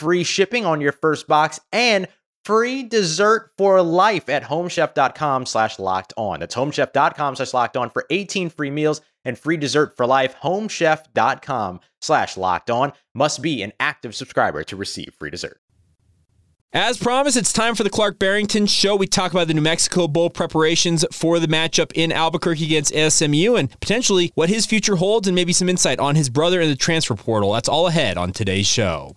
free shipping on your first box and free dessert for life at homechef.com slash locked on. That's homechef.com slash locked on for 18 free meals and free dessert for life. Homechef.com slash locked on must be an active subscriber to receive free dessert. As promised, it's time for the Clark Barrington Show. We talk about the New Mexico Bowl preparations for the matchup in Albuquerque against SMU and potentially what his future holds and maybe some insight on his brother in the transfer portal. That's all ahead on today's show.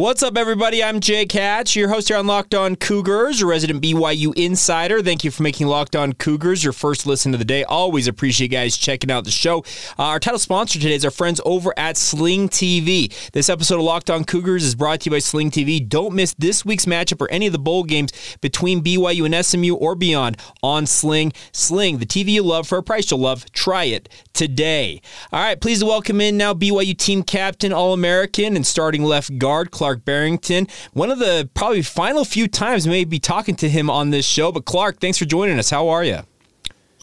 What's up, everybody? I'm Jake Hatch, your host here on Locked On Cougars, your resident BYU insider. Thank you for making Locked On Cougars your first listen of the day. Always appreciate you guys checking out the show. Uh, our title sponsor today is our friends over at Sling TV. This episode of Locked On Cougars is brought to you by Sling TV. Don't miss this week's matchup or any of the bowl games between BYU and SMU or beyond on Sling. Sling, the TV you love for a price you'll love. Try it today. All right, please welcome in now BYU team captain, All American, and starting left guard. Clark Barrington. One of the probably final few times we may be talking to him on this show. But Clark, thanks for joining us. How are you?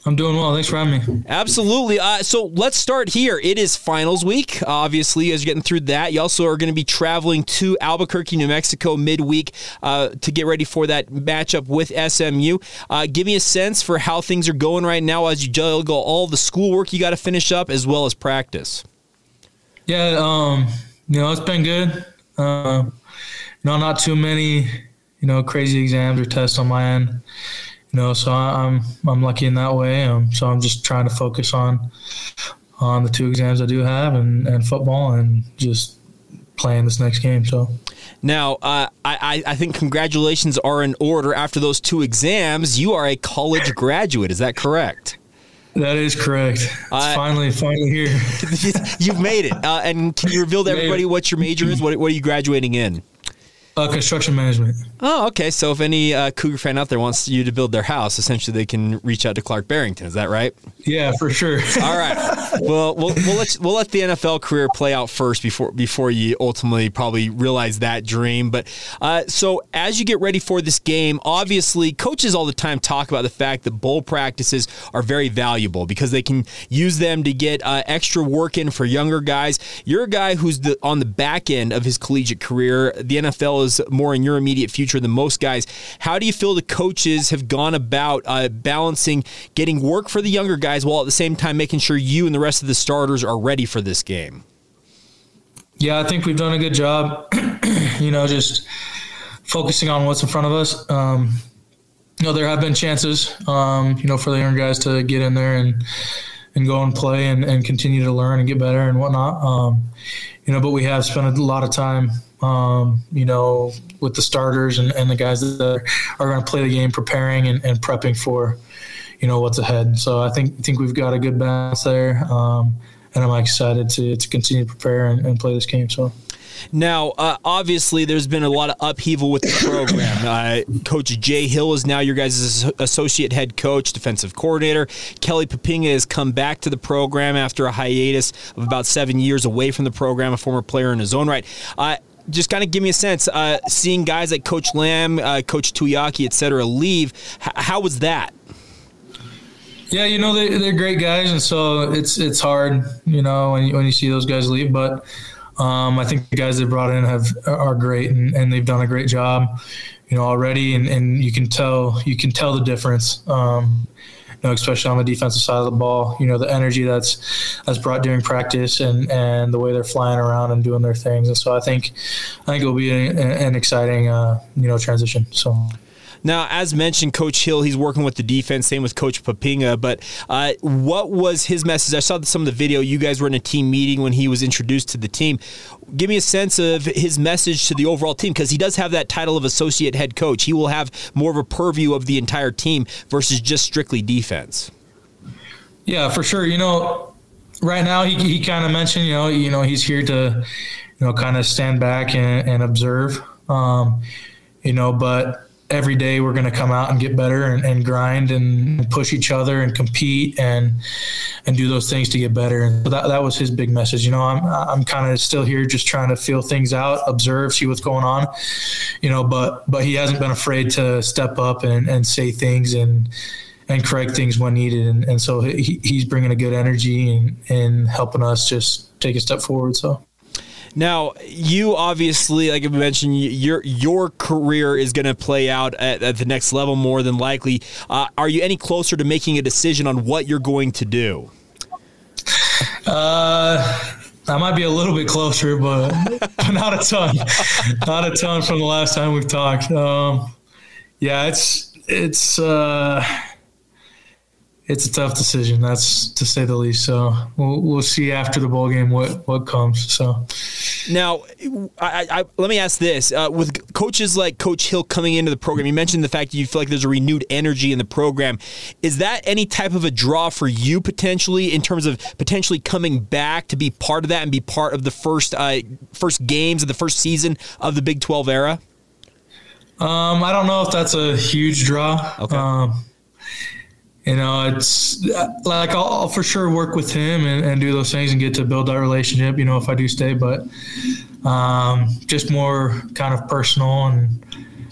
I'm doing well. Thanks for having me. Absolutely. Uh, so let's start here. It is finals week. Obviously, as you're getting through that, you also are going to be traveling to Albuquerque, New Mexico midweek uh, to get ready for that matchup with SMU. Uh, give me a sense for how things are going right now as you juggle all the schoolwork you got to finish up as well as practice. Yeah, um, you know, it's been good. Uh, you know, not too many, you know, crazy exams or tests on my end. You know, so I'm I'm lucky in that way. Um, so I'm just trying to focus on on the two exams I do have and, and football and just playing this next game. So. Now, uh, I, I think congratulations are in order after those two exams. You are a college graduate. Is that correct? That is correct. It's uh, finally, finally here. you've made it. Uh, and can you reveal to everybody what your major is? What, what are you graduating in? Uh, construction management. Oh, okay. So if any uh, Cougar fan out there wants you to build their house, essentially they can reach out to Clark Barrington. Is that right? Yeah, for sure. All right. Well, we'll we'll let we'll let the NFL career play out first before before you ultimately probably realize that dream. But uh, so as you get ready for this game, obviously coaches all the time talk about the fact that bowl practices are very valuable because they can use them to get uh, extra work in for younger guys. You're a guy who's the, on the back end of his collegiate career. The NFL is more in your immediate future than most guys. How do you feel the coaches have gone about uh, balancing getting work for the younger guys while at the same time making sure you and the rest of the starters are ready for this game? Yeah, I think we've done a good job. you know, just focusing on what's in front of us. Um, you know, there have been chances, um, you know, for the younger guys to get in there and and go and play and, and continue to learn and get better and whatnot. Um, you know, but we have spent a lot of time um, you know, with the starters and, and the guys that are, are going to play the game, preparing and, and, prepping for, you know, what's ahead. So I think think we've got a good balance there, um, and I'm excited to, to continue to prepare and, and play this game. So. Now, uh, obviously, there's been a lot of upheaval with the program. Uh, coach Jay Hill is now your guys' associate head coach, defensive coordinator. Kelly Poppinga has come back to the program after a hiatus of about seven years away from the program, a former player in his own right. Uh, just kind of give me a sense. Uh, seeing guys like Coach Lamb, uh, Coach Tuiaki, et cetera, leave, h- how was that? Yeah, you know they they're great guys, and so it's it's hard, you know, when you, when you see those guys leave. But um, I think the guys they brought in have are great, and, and they've done a great job, you know, already. And, and you can tell you can tell the difference. Um, know, especially on the defensive side of the ball. You know, the energy that's that's brought during practice and and the way they're flying around and doing their things. And so I think I think it'll be an, an exciting uh, you know transition. So. Now, as mentioned, Coach Hill, he's working with the defense, same with Coach Poppinga. But uh, what was his message? I saw some of the video. You guys were in a team meeting when he was introduced to the team. Give me a sense of his message to the overall team because he does have that title of associate head coach. He will have more of a purview of the entire team versus just strictly defense. Yeah, for sure. You know, right now he, he kind of mentioned, you know, you know, he's here to, you know, kind of stand back and, and observe. Um, you know, but every day we're going to come out and get better and, and, grind and push each other and compete and and do those things to get better. And so that, that was his big message. You know, I'm I'm kind of still here just trying to feel things out, observe, see what's going on. You know, but but he hasn't been afraid to step up and, and say things and and correct things when needed. And, and so he, he's bringing a good energy and, and helping us just take a step forward. So. Now, you obviously, like I mentioned, your your career is going to play out at, at, the next level more than likely. Uh, are you any closer to making a decision on what you're going to do? Uh, I might be a little bit closer, but not a ton. not a ton from the last time we've talked. Um, yeah, it's it's. Uh, it's a tough decision. That's to say the least. So we'll, we'll see after the bowl game what what comes. So now, I, I, let me ask this: uh, with coaches like Coach Hill coming into the program, you mentioned the fact that you feel like there's a renewed energy in the program. Is that any type of a draw for you potentially in terms of potentially coming back to be part of that and be part of the first uh, first games of the first season of the Big Twelve era? Um, I don't know if that's a huge draw. Okay. Um, you know, it's like I'll, I'll, for sure work with him and, and, do those things and get to build that relationship. You know, if I do stay, but um, just more kind of personal and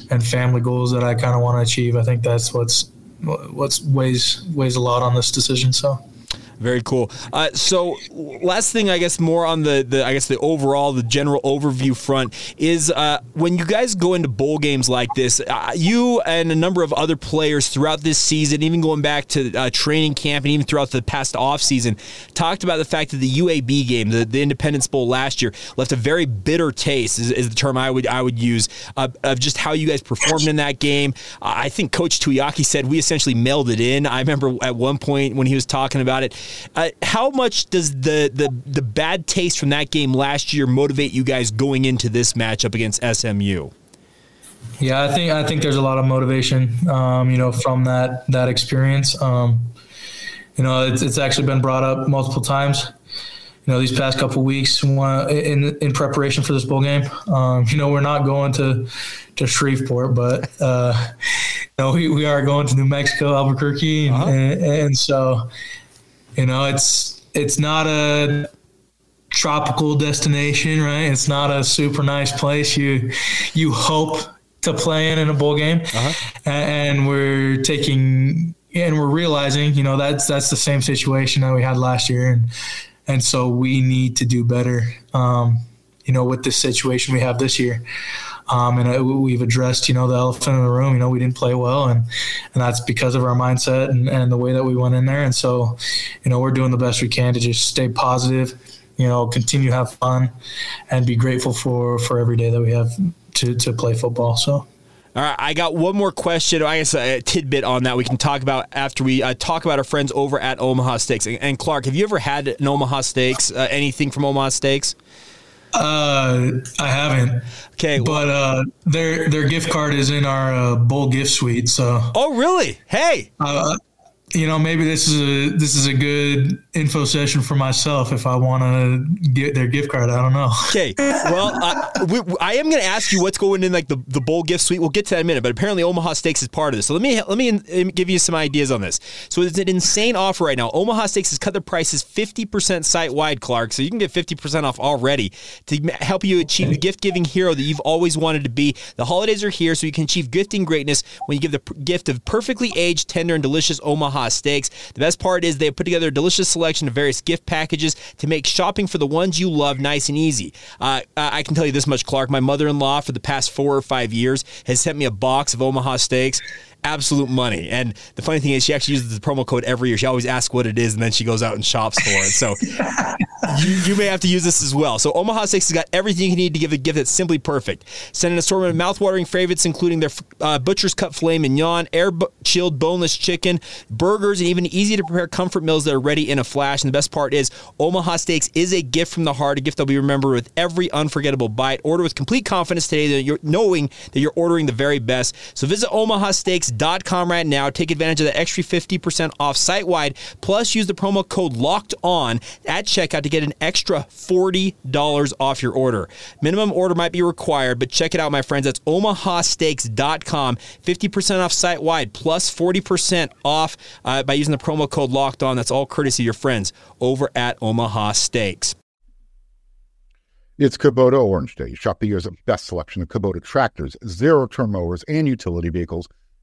and family goals that I kind of want to achieve. I think that's what's what's weighs weighs a lot on this decision. So. Very cool. Uh, so, last thing, I guess, more on the, the I guess the overall, the general overview front is uh, when you guys go into bowl games like this, uh, you and a number of other players throughout this season, even going back to uh, training camp and even throughout the past off season, talked about the fact that the UAB game, the, the Independence Bowl last year, left a very bitter taste. Is, is the term I would I would use of just how you guys performed in that game. I think Coach Tuiaki said we essentially mailed it in. I remember at one point when he was talking about it uh, how much does the, the the bad taste from that game last year motivate you guys going into this matchup against SMU? Yeah, I think I think there's a lot of motivation, um, you know, from that that experience. Um, you know, it's, it's actually been brought up multiple times. You know, these past couple weeks in in preparation for this bowl game. Um, you know, we're not going to to Shreveport, but uh, you know, we, we are going to New Mexico, Albuquerque, and, uh-huh. and, and so you know, it's it's not a tropical destination, right? It's not a super nice place. You you hope to play in in a bowl game, uh-huh. and we're taking and we're realizing, you know, that's that's the same situation that we had last year, and and so we need to do better, um, you know, with this situation we have this year. Um, and uh, we've addressed, you know, the elephant in the room. You know, we didn't play well, and and that's because of our mindset and, and the way that we went in there. And so, you know, we're doing the best we can to just stay positive, you know, continue to have fun, and be grateful for for every day that we have to to play football. So. All right, I got one more question. I guess a tidbit on that we can talk about after we uh, talk about our friends over at Omaha Steaks. And, and Clark, have you ever had an Omaha Steaks? Uh, anything from Omaha Steaks? Uh, I haven't. Okay, but uh, their their gift card is in our uh, bowl gift suite. So. Oh really? Hey. Uh, you know, maybe this is a this is a good info session for myself if I want to get their gift card. I don't know. Okay, well, uh, we, I am going to ask you what's going in like the, the bowl gift suite. We'll get to that in a minute, but apparently Omaha Steaks is part of this. So let me let me in, give you some ideas on this. So it's an insane offer right now. Omaha Steaks has cut their prices fifty percent site wide, Clark. So you can get fifty percent off already to help you achieve the gift giving hero that you've always wanted to be. The holidays are here, so you can achieve gifting greatness when you give the gift of perfectly aged, tender, and delicious Omaha Steaks. The best part is they have put together a delicious selection of various gift packages to make shopping for the ones you love nice and easy. Uh, I can tell you this much, Clark. My mother in law, for the past four or five years, has sent me a box of Omaha Steaks absolute money. And the funny thing is, she actually uses the promo code every year. She always asks what it is, and then she goes out and shops for it. So you, you, may have to use this as well. So Omaha Steaks has got everything you need to give a gift that's simply perfect. Send an assortment of mouthwatering favorites, including their uh, butcher's cut filet mignon, air chilled boneless chicken, burgers, and even easy to prepare comfort meals that are ready in a flash. And the best part is, Omaha Steaks is a gift from the heart, a gift that'll be remembered with every unforgettable bite. Order with complete confidence today that you're knowing that you're ordering the very best. So visit Omaha Steaks com right now. Take advantage of the extra 50% off site wide. Plus, use the promo code locked on at checkout to get an extra $40 off your order. Minimum order might be required, but check it out, my friends. That's omahasteaks.com. 50% off site wide plus 40% off uh, by using the promo code locked on. That's all courtesy of your friends over at Omaha Steaks. It's Kubota Orange Day. Shop the year's best selection of Kubota tractors, zero turn mowers, and utility vehicles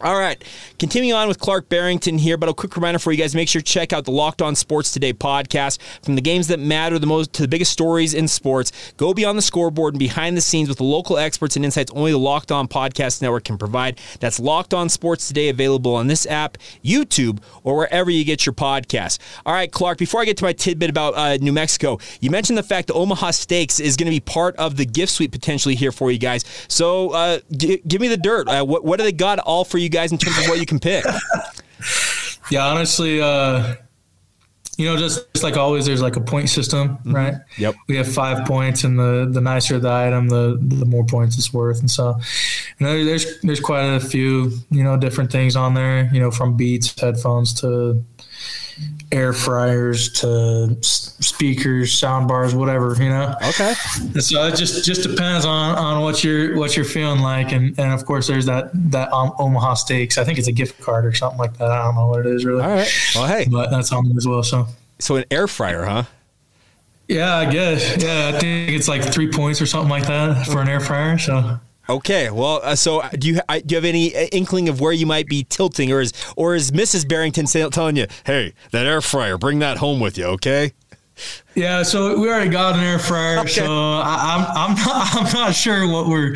All right, continuing on with Clark Barrington here, but a quick reminder for you guys: make sure to check out the Locked On Sports Today podcast. From the games that matter the most to the biggest stories in sports, go beyond the scoreboard and behind the scenes with the local experts and insights only the Locked On Podcast Network can provide. That's Locked On Sports Today, available on this app, YouTube, or wherever you get your podcasts. All right, Clark. Before I get to my tidbit about uh, New Mexico, you mentioned the fact that Omaha Steaks is going to be part of the gift suite potentially here for you guys. So, uh, g- give me the dirt. Uh, what, what do they got all for you? You guys in terms of what you can pick? yeah, honestly, uh, you know, just, just, like always, there's like a point system, mm-hmm. right? Yep. We have five points, and the the nicer the item, the the more points it's worth. And so, you know, there's there's quite a few, you know, different things on there. You know, from Beats headphones to air fryers to speakers, sound bars, whatever, you know. Okay. And so it just just depends on, on what you're what you're feeling like, and and of course there's that that um, Omaha Steaks. I think it's a gift card or something like that. I don't know what it is really. All right. Well, hey, but that's on as well. So. So an air fryer, huh? Yeah, I guess. Yeah, I think it's like three points or something like that for an air fryer. So. Okay, well, uh, so uh, do you do you have any uh, inkling of where you might be tilting, or is or is Mrs. Barrington telling you, "Hey, that air fryer, bring that home with you"? Okay. Yeah, so we already got an air fryer, okay. so I, am I'm, I'm not I'm not sure what we're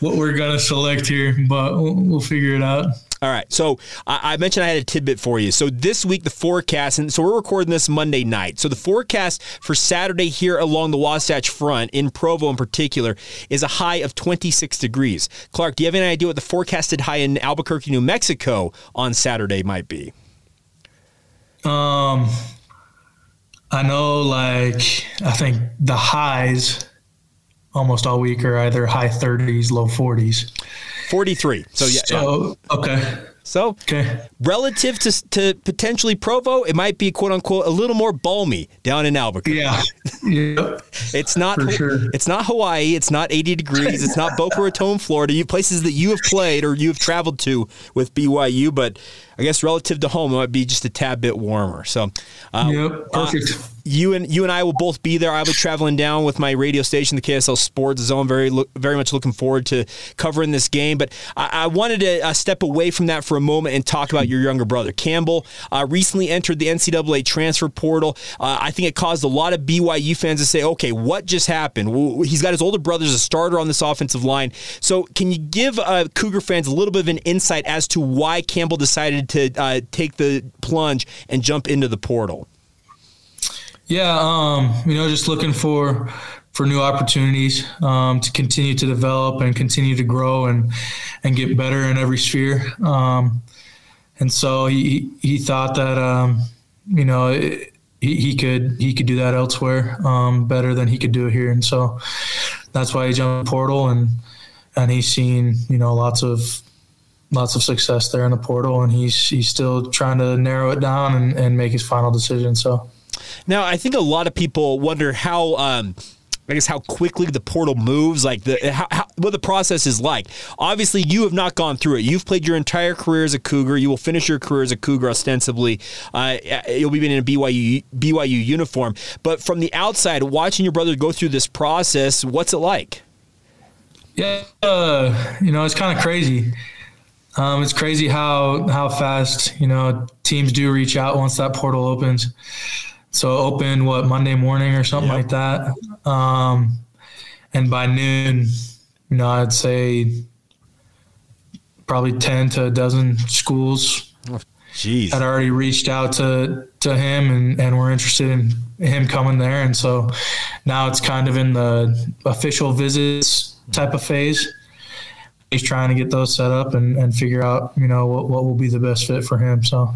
what we're gonna select here, but we'll, we'll figure it out. All right. So I, mentioned I had a tidbit for you. So this week, the forecast, and so we're recording this Monday night. So the forecast for Saturday here along the Wasatch Front, in Provo in particular, is a high of 26 degrees. Clark, do you have any idea what the forecasted high in Albuquerque, New Mexico on Saturday might be? Um, I know, like, I think the highs almost all week are either high 30s, low 40s. 43. So yeah. So okay. So, okay. relative to, to potentially Provo, it might be quote unquote a little more balmy down in Albuquerque. Yeah, yeah. it's not. Sure. It's not Hawaii. It's not 80 degrees. It's not Boca Raton, Florida. You, places that you have played or you have traveled to with BYU, but I guess relative to home, it might be just a tad bit warmer. So, uh, yep, perfect. Uh, you and you and I will both be there. I'll be traveling down with my radio station, the KSL Sports Zone. Very very much looking forward to covering this game. But I, I wanted to uh, step away from that for a moment and talk about your younger brother, Campbell. Uh, recently entered the NCAA transfer portal. Uh, I think it caused a lot of BYU fans to say, "Okay, what just happened?" Well, he's got his older brother as a starter on this offensive line. So, can you give uh, Cougar fans a little bit of an insight as to why Campbell decided to uh, take the plunge and jump into the portal? Yeah, um, you know, just looking for for new opportunities um, to continue to develop and continue to grow and and get better in every sphere. Um, and so he he thought that um, you know he, he could he could do that elsewhere um, better than he could do it here. And so that's why he jumped portal and and he's seen you know lots of lots of success there in the portal and he's he's still trying to narrow it down and, and make his final decision. So Now, I think a lot of people wonder how. Um, I guess how quickly the portal moves, like the how, how, what the process is like. Obviously, you have not gone through it. You've played your entire career as a Cougar. You will finish your career as a Cougar ostensibly. Uh, you'll be in a BYU BYU uniform. But from the outside, watching your brother go through this process, what's it like? Yeah, uh, you know, it's kind of crazy. Um, it's crazy how how fast you know teams do reach out once that portal opens. So open what Monday morning or something yep. like that. Um, and by noon, you know, I'd say probably ten to a dozen schools oh, had already reached out to to him and, and were interested in him coming there. And so now it's kind of in the official visits type of phase. He's trying to get those set up and, and figure out, you know, what, what will be the best fit for him. So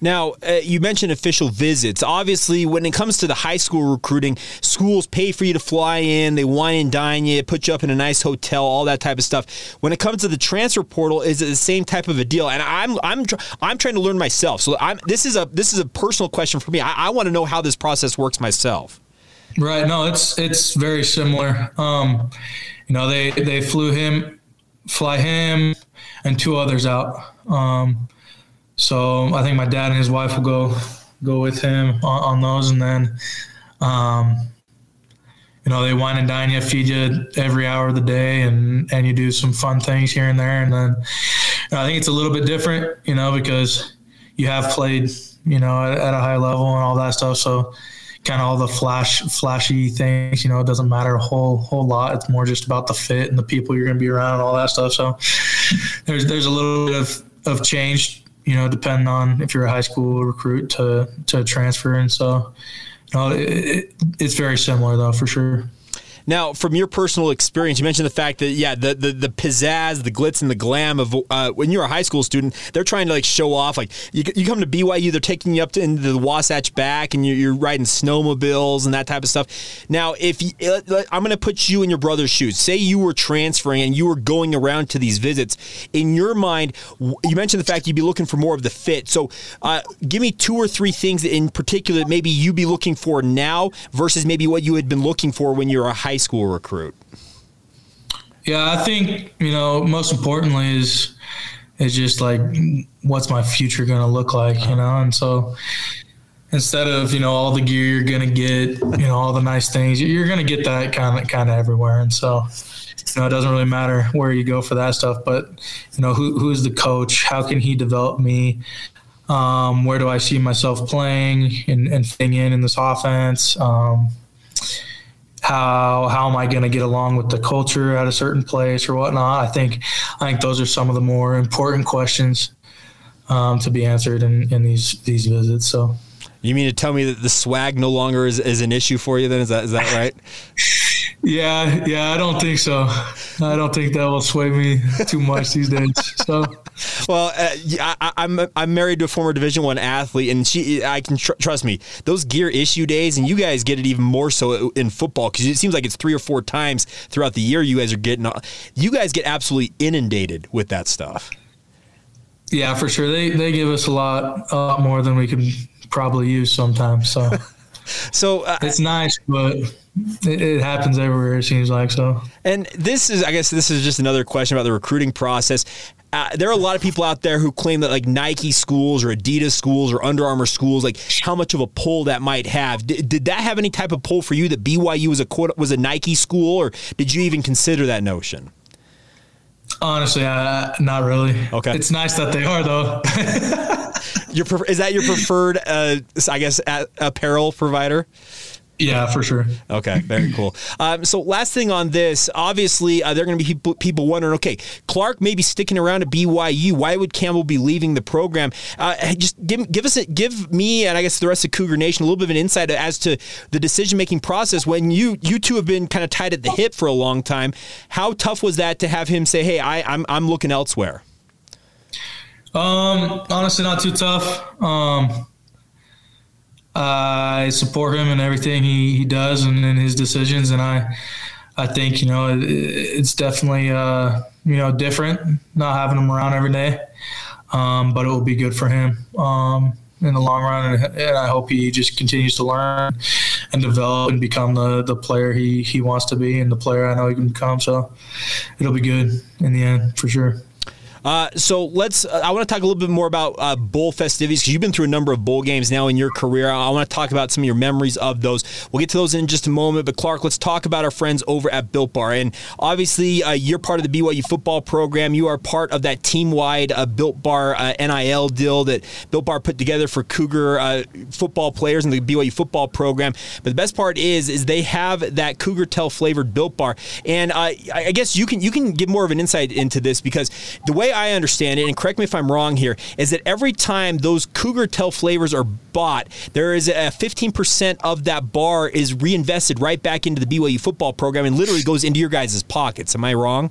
now, uh, you mentioned official visits. Obviously, when it comes to the high school recruiting, schools pay for you to fly in, they wine and dine you, put you up in a nice hotel, all that type of stuff. When it comes to the transfer portal, is it the same type of a deal? And I'm I'm I'm trying to learn myself. So I'm this is a this is a personal question for me. I, I want to know how this process works myself. Right. No, it's it's very similar. Um, you know, they they flew him, fly him, and two others out. Um, so I think my dad and his wife will go go with him on, on those, and then, um, you know, they wine and dine you, feed you every hour of the day, and and you do some fun things here and there, and then I think it's a little bit different, you know, because you have played, you know, at, at a high level and all that stuff, so kind of all the flash flashy things you know it doesn't matter a whole whole lot it's more just about the fit and the people you're going to be around and all that stuff so there's there's a little bit of of change you know, depending on if you're a high school recruit to to transfer. And so, you know, it, it's very similar though, for sure. Now, from your personal experience, you mentioned the fact that yeah, the the, the pizzazz, the glitz, and the glam of uh, when you're a high school student, they're trying to like show off. Like you, you come to BYU, they're taking you up to into the Wasatch back, and you're, you're riding snowmobiles and that type of stuff. Now, if you, uh, I'm going to put you in your brother's shoes. Say you were transferring and you were going around to these visits. In your mind, you mentioned the fact you'd be looking for more of the fit. So, uh, give me two or three things in particular that maybe you'd be looking for now versus maybe what you had been looking for when you were a high school recruit? Yeah, I think you know most importantly is is just like what's my future going to look like, you know, and so instead of you know all the gear you're going to get, you know, all the nice things, you're going to get that kind of kind of everywhere, and so you know it doesn't really matter where you go for that stuff, but you know who who's the coach, how can he develop me, um, where do I see myself playing and, and fitting in in this offense. Um, how how am I going to get along with the culture at a certain place or whatnot? I think I think those are some of the more important questions um, to be answered in, in these these visits. So, you mean to tell me that the swag no longer is, is an issue for you? Then is that is that right? yeah, yeah, I don't think so. I don't think that will sway me too much these days. So well, uh, I, am I'm, I'm married to a former Division One athlete, and she I can tr- trust me. Those gear issue days, and you guys get it even more so in football because it seems like it's three or four times throughout the year you guys are getting. You guys get absolutely inundated with that stuff. Yeah, for sure. They they give us a lot a lot more than we can probably use sometimes. So. so uh, it's nice, but it, it, happens everywhere. It seems like so. And this is, I guess, this is just another question about the recruiting process. Uh, there are a lot of people out there who claim that like Nike schools or Adidas schools or Under Armour schools, like how much of a pull that might have. D- did that have any type of pull for you that BYU was a was a Nike school, or did you even consider that notion? Honestly, uh, not really. Okay, it's nice that they are though. your is that your preferred, uh, I guess, apparel provider? Yeah, for sure. Okay, very cool. Um, so, last thing on this, obviously, uh, there are going to be people, people wondering, okay, Clark may be sticking around at BYU. Why would Campbell be leaving the program? Uh, just give give us a, give me and I guess the rest of Cougar Nation a little bit of an insight as to the decision making process when you you two have been kind of tied at the hip for a long time. How tough was that to have him say, "Hey, I, I'm I'm looking elsewhere"? Um, honestly, not too tough. Um I support him in everything he, he does and in his decisions. And I, I think, you know, it, it's definitely, uh, you know, different not having him around every day. Um, but it will be good for him. Um, in the long run, and, and I hope he just continues to learn and develop and become the, the player he, he wants to be and the player I know he can become. So it'll be good in the end for sure. Uh, so let's. Uh, I want to talk a little bit more about uh, bowl festivities because you've been through a number of bowl games now in your career. I want to talk about some of your memories of those. We'll get to those in just a moment. But Clark, let's talk about our friends over at Built Bar. And obviously, uh, you're part of the BYU football program. You are part of that team-wide uh, Built Bar uh, NIL deal that Built Bar put together for Cougar football players in the BYU football program. But the best part is, is they have that Cougar Tail flavored Built Bar. And I guess you can you can give more of an insight into this because the way I understand it, and correct me if I'm wrong here, is that every time those Cougar Tail flavors are bought, there is a 15% of that bar is reinvested right back into the BYU football program and literally goes into your guys' pockets. Am I wrong?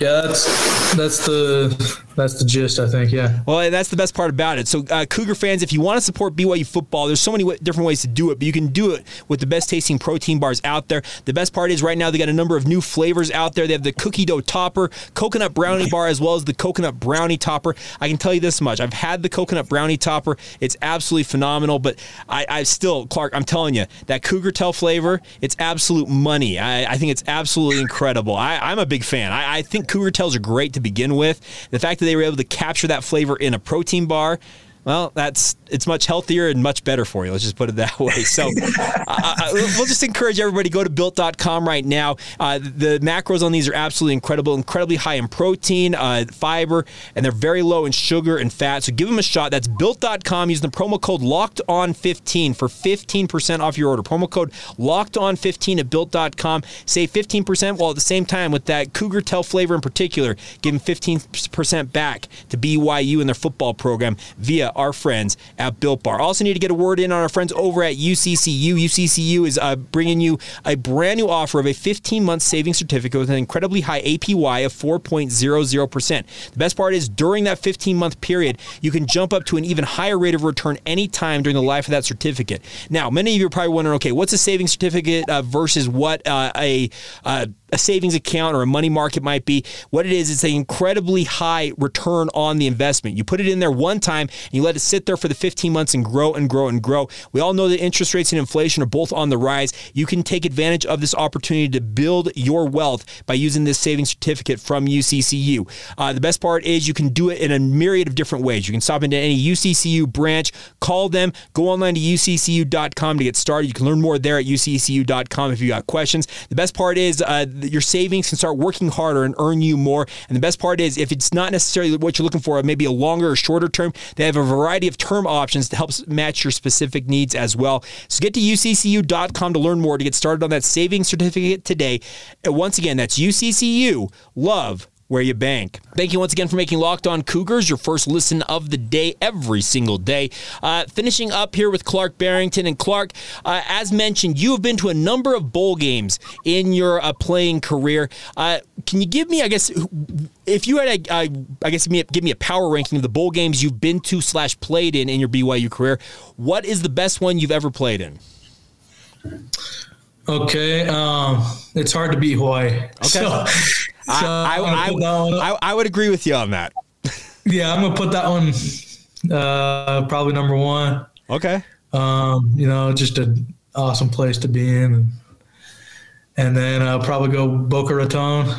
Yeah, that's that's the that's the gist, I think. Yeah. Well, that's the best part about it. So, uh, Cougar fans, if you want to support BYU football, there's so many w- different ways to do it, but you can do it with the best tasting protein bars out there. The best part is right now they got a number of new flavors out there. They have the cookie dough topper, coconut brownie bar, as well as the coconut brownie topper. I can tell you this much: I've had the coconut brownie topper. It's absolutely phenomenal. But I, I still, Clark, I'm telling you, that Cougar Tail flavor, it's absolute money. I, I think it's absolutely incredible. I, am a big fan. I, I think Cougar Tails are great to begin with. The fact that they were able to capture that flavor in a protein bar well, that's it's much healthier and much better for you. Let's just put it that way. So uh, uh we'll just encourage everybody to go to built.com right now. Uh, the macros on these are absolutely incredible, incredibly high in protein, uh, fiber, and they're very low in sugar and fat. So give them a shot. That's built.com using the promo code locked on 15 for 15% off your order. Promo code locked on 15 at built.com. Save 15% while at the same time with that Cougar Tail flavor in particular, giving 15% back to BYU and their football program via our friends at Built Bar. Also, need to get a word in on our friends over at UCCU. UCCU is uh, bringing you a brand new offer of a 15 month savings certificate with an incredibly high APY of 4.00%. The best part is during that 15 month period, you can jump up to an even higher rate of return anytime during the life of that certificate. Now, many of you are probably wondering okay, what's a savings certificate uh, versus what uh, a uh, a savings account or a money market might be. What it is, it's an incredibly high return on the investment. You put it in there one time and you let it sit there for the 15 months and grow and grow and grow. We all know that interest rates and inflation are both on the rise. You can take advantage of this opportunity to build your wealth by using this savings certificate from UCCU. Uh, the best part is you can do it in a myriad of different ways. You can stop into any UCCU branch, call them, go online to uccu.com to get started. You can learn more there at uccu.com if you got questions. The best part is uh, your savings can start working harder and earn you more. And the best part is, if it's not necessarily what you're looking for, maybe a longer or shorter term, they have a variety of term options to help match your specific needs as well. So get to uccu.com to learn more to get started on that savings certificate today. And once again, that's UCCU. Love where you bank. Thank you once again for making Locked On Cougars your first listen of the day every single day. Uh, finishing up here with Clark Barrington. And Clark, uh, as mentioned, you have been to a number of bowl games in your uh, playing career. Uh, can you give me, I guess, if you had a, uh, guess, give me, a, give me a power ranking of the bowl games you've been to slash played in in your BYU career, what is the best one you've ever played in? Okay, um, it's hard to beat Hawaii. Okay. So, so I, I, I, I, would agree with you on that. yeah, I'm gonna put that one uh, probably number one. Okay. Um, you know, just an awesome place to be in, and then I'll probably go Boca Raton.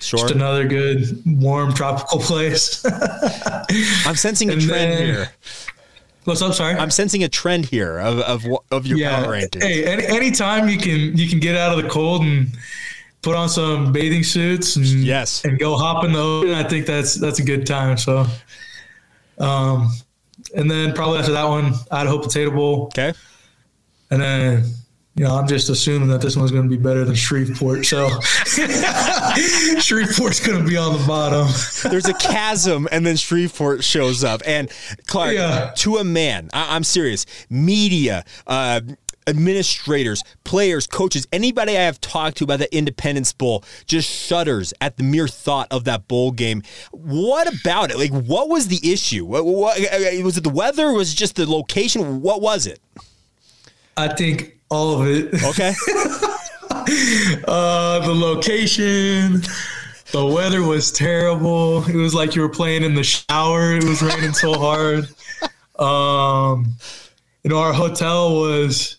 Sure. Just another good, warm, tropical place. I'm sensing a and trend then, here. What's up? Sorry, I'm sensing a trend here of of, of your yeah. power rankings. Hey, any anytime you can you can get out of the cold and put on some bathing suits and yes, and go hop in the ocean. I think that's that's a good time. So, um, and then probably after that one, Idaho Potato Bowl. Okay, and then you know, I'm just assuming that this one's going to be better than Shreveport. So Shreveport's going to be on the bottom. There's a chasm, and then Shreveport shows up. And Clark, yeah. to a man, I- am serious. Media, uh, administrators, players, coaches, anybody I have talked to about the Independence Bowl just shudders at the mere thought of that bowl game. What about it? Like, what was the issue? What, what, was it the weather? Was it just the location? What was it? I think all of it. Okay. uh, the location, the weather was terrible. It was like you were playing in the shower. It was raining so hard. Um, you know, our hotel was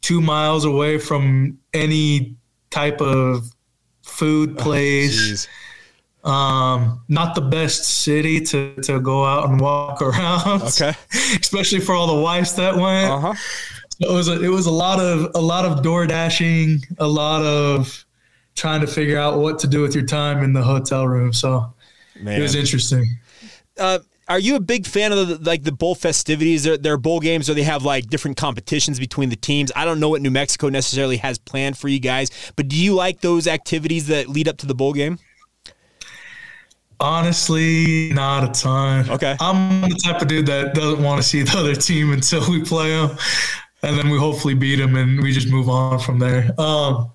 two miles away from any type of food Oh, place. um, not the best city to, to go out and walk around. Okay. especially for all the wives that went. Uh huh. It was a, it was a lot of a lot of door dashing, a lot of trying to figure out what to do with your time in the hotel room. So Man. it was interesting. uh, are you a big fan of the, like the bowl festivities? Their, their bowl games, or they have like different competitions between the teams. I don't know what New Mexico necessarily has planned for you guys, but do you like those activities that lead up to the bowl game? Honestly, not a ton. Okay. I'm the type of dude that doesn't want to see the other team until we play them, and then we hopefully beat them, and we just move on from there. Um,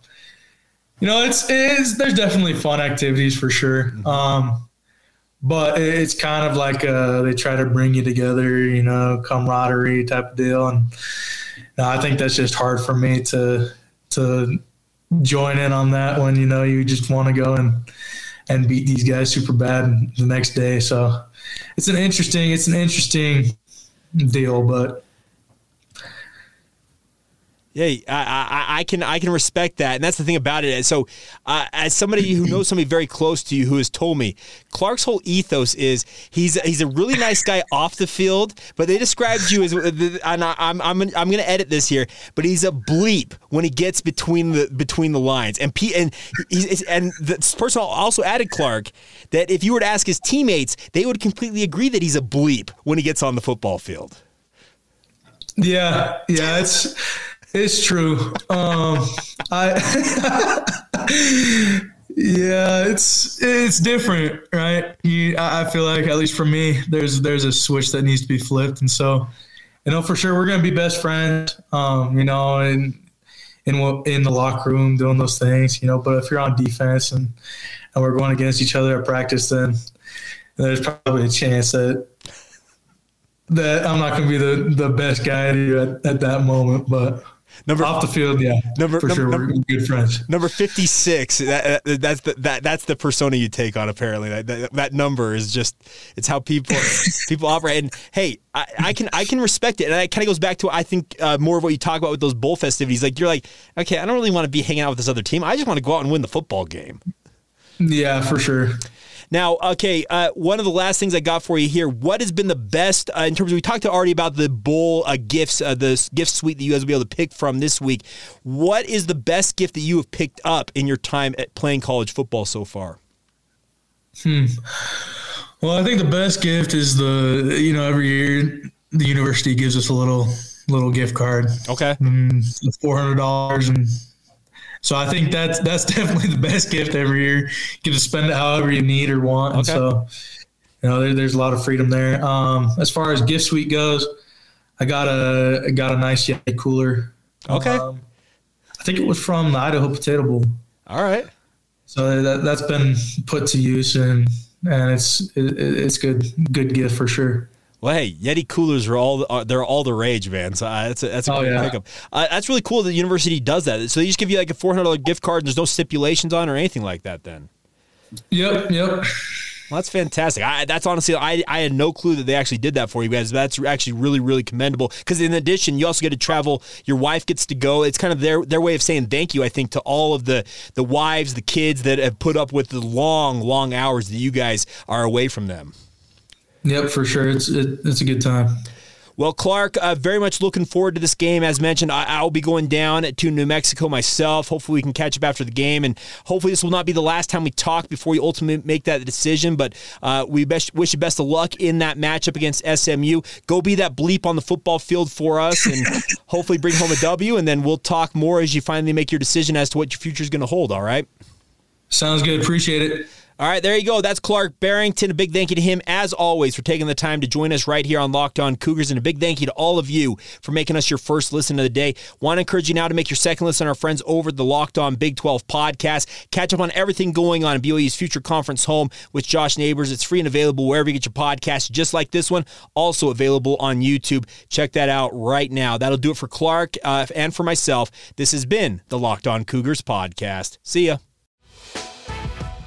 you know, it's it's there's definitely fun activities for sure. Um, but it's kind of like uh, they try to bring you together, you know, camaraderie type of deal, and I think that's just hard for me to to join in on that when you know you just want to go and and beat these guys super bad the next day. So it's an interesting it's an interesting deal, but Yeah, I, I, I can I can respect that, and that's the thing about it. So, uh, as somebody who knows somebody very close to you who has told me, Clark's whole ethos is he's he's a really nice guy off the field, but they described you as, and I, I'm I'm I'm going to edit this here, but he's a bleep when he gets between the between the lines, and P, and he's and this person also added Clark that if you were to ask his teammates, they would completely agree that he's a bleep when he gets on the football field. yeah, yeah, it's it's true. Um, I yeah, it's it's different, right? You, I feel like at least for me, there's there's a switch that needs to be flipped, and so you know for sure we're gonna be best friends. Um, you know, and in in the locker room doing those things, you know. But if you're on defense and and we're going against each other at practice, then there's probably a chance that that I'm not going to be the, the best guy at, at that moment. But Number off the field, yeah, Number- for num- sure, number- we're good friends. Number fifty six. That, that, that's the that, that's the persona you take on. Apparently, that, that that number is just it's how people people operate. And hey, I, I can I can respect it, and it kind of goes back to I think uh, more of what you talk about with those bowl festivities. Like you're like, okay, I don't really want to be hanging out with this other team. I just want to go out and win the football game. Yeah, for sure. Now, okay, uh, one of the last things I got for you here. What has been the best uh, in terms of we talked to already about the bowl uh, gifts, uh, the gift suite that you guys will be able to pick from this week. What is the best gift that you have picked up in your time at playing college football so far? Hmm. Well, I think the best gift is the you know every year the university gives us a little little gift card, Okay. four hundred dollars, and so I think that's that's definitely the best gift every year. You get to spend it however you need or want, Okay. so you know there, there's a lot of freedom there. Um, as far as gift suite goes, I got a I got a nice Yeti cooler. Okay. Um, I think it was from the Idaho Potato Bowl. All right. So that that's been put to use and and it's it, it's good good gift for sure. Well, hey, Yeti coolers are all uh, they're all the rage, man. So uh, that's a, that's a Oh, great yeah. pickup. Uh, that's really cool that the university does that. So they just give you like a four hundred dollar gift card, and there's no stipulations on or anything like that. Then. Yep, yep. Well, that's fantastic. I, that's honestly, I, I had no clue that they actually did that for you guys. That's actually really, really commendable. Because in addition, you also get to travel. Your wife gets to go. It's kind of their their way of saying thank you. I think to all of the the wives, the kids that have put up with the long, long hours that you guys are away from them. Yep, for sure. It's it, it's a good time. Well, Clark, uh, very much looking forward to this game. As mentioned, I, I'll be going down to New Mexico myself. Hopefully, we can catch up after the game, and hopefully, this will not be the last time we talk before you ultimately make that decision. But uh, we best, wish you best of luck in that matchup against SMU. Go be that bleep on the football field for us, and hopefully, bring home a W. And then we'll talk more as you finally make your decision as to what your future is going to hold. All right. Sounds good. Appreciate it. All right, there you go. That's Clark Barrington. A big thank you to him, as always, for taking the time to join us right here on Locked On Cougars. And a big thank you to all of you for making us your first listen of the day. Want to encourage you now to make your second listen our friends over at the Locked On Big 12 podcast. Catch up on everything going on in BYU's future conference home with Josh Neighbors. It's free and available wherever you get your podcasts, just like this one. Also available on YouTube. Check that out right now. That'll do it for Clark uh, and for myself. This has been the Locked On Cougars podcast. See ya.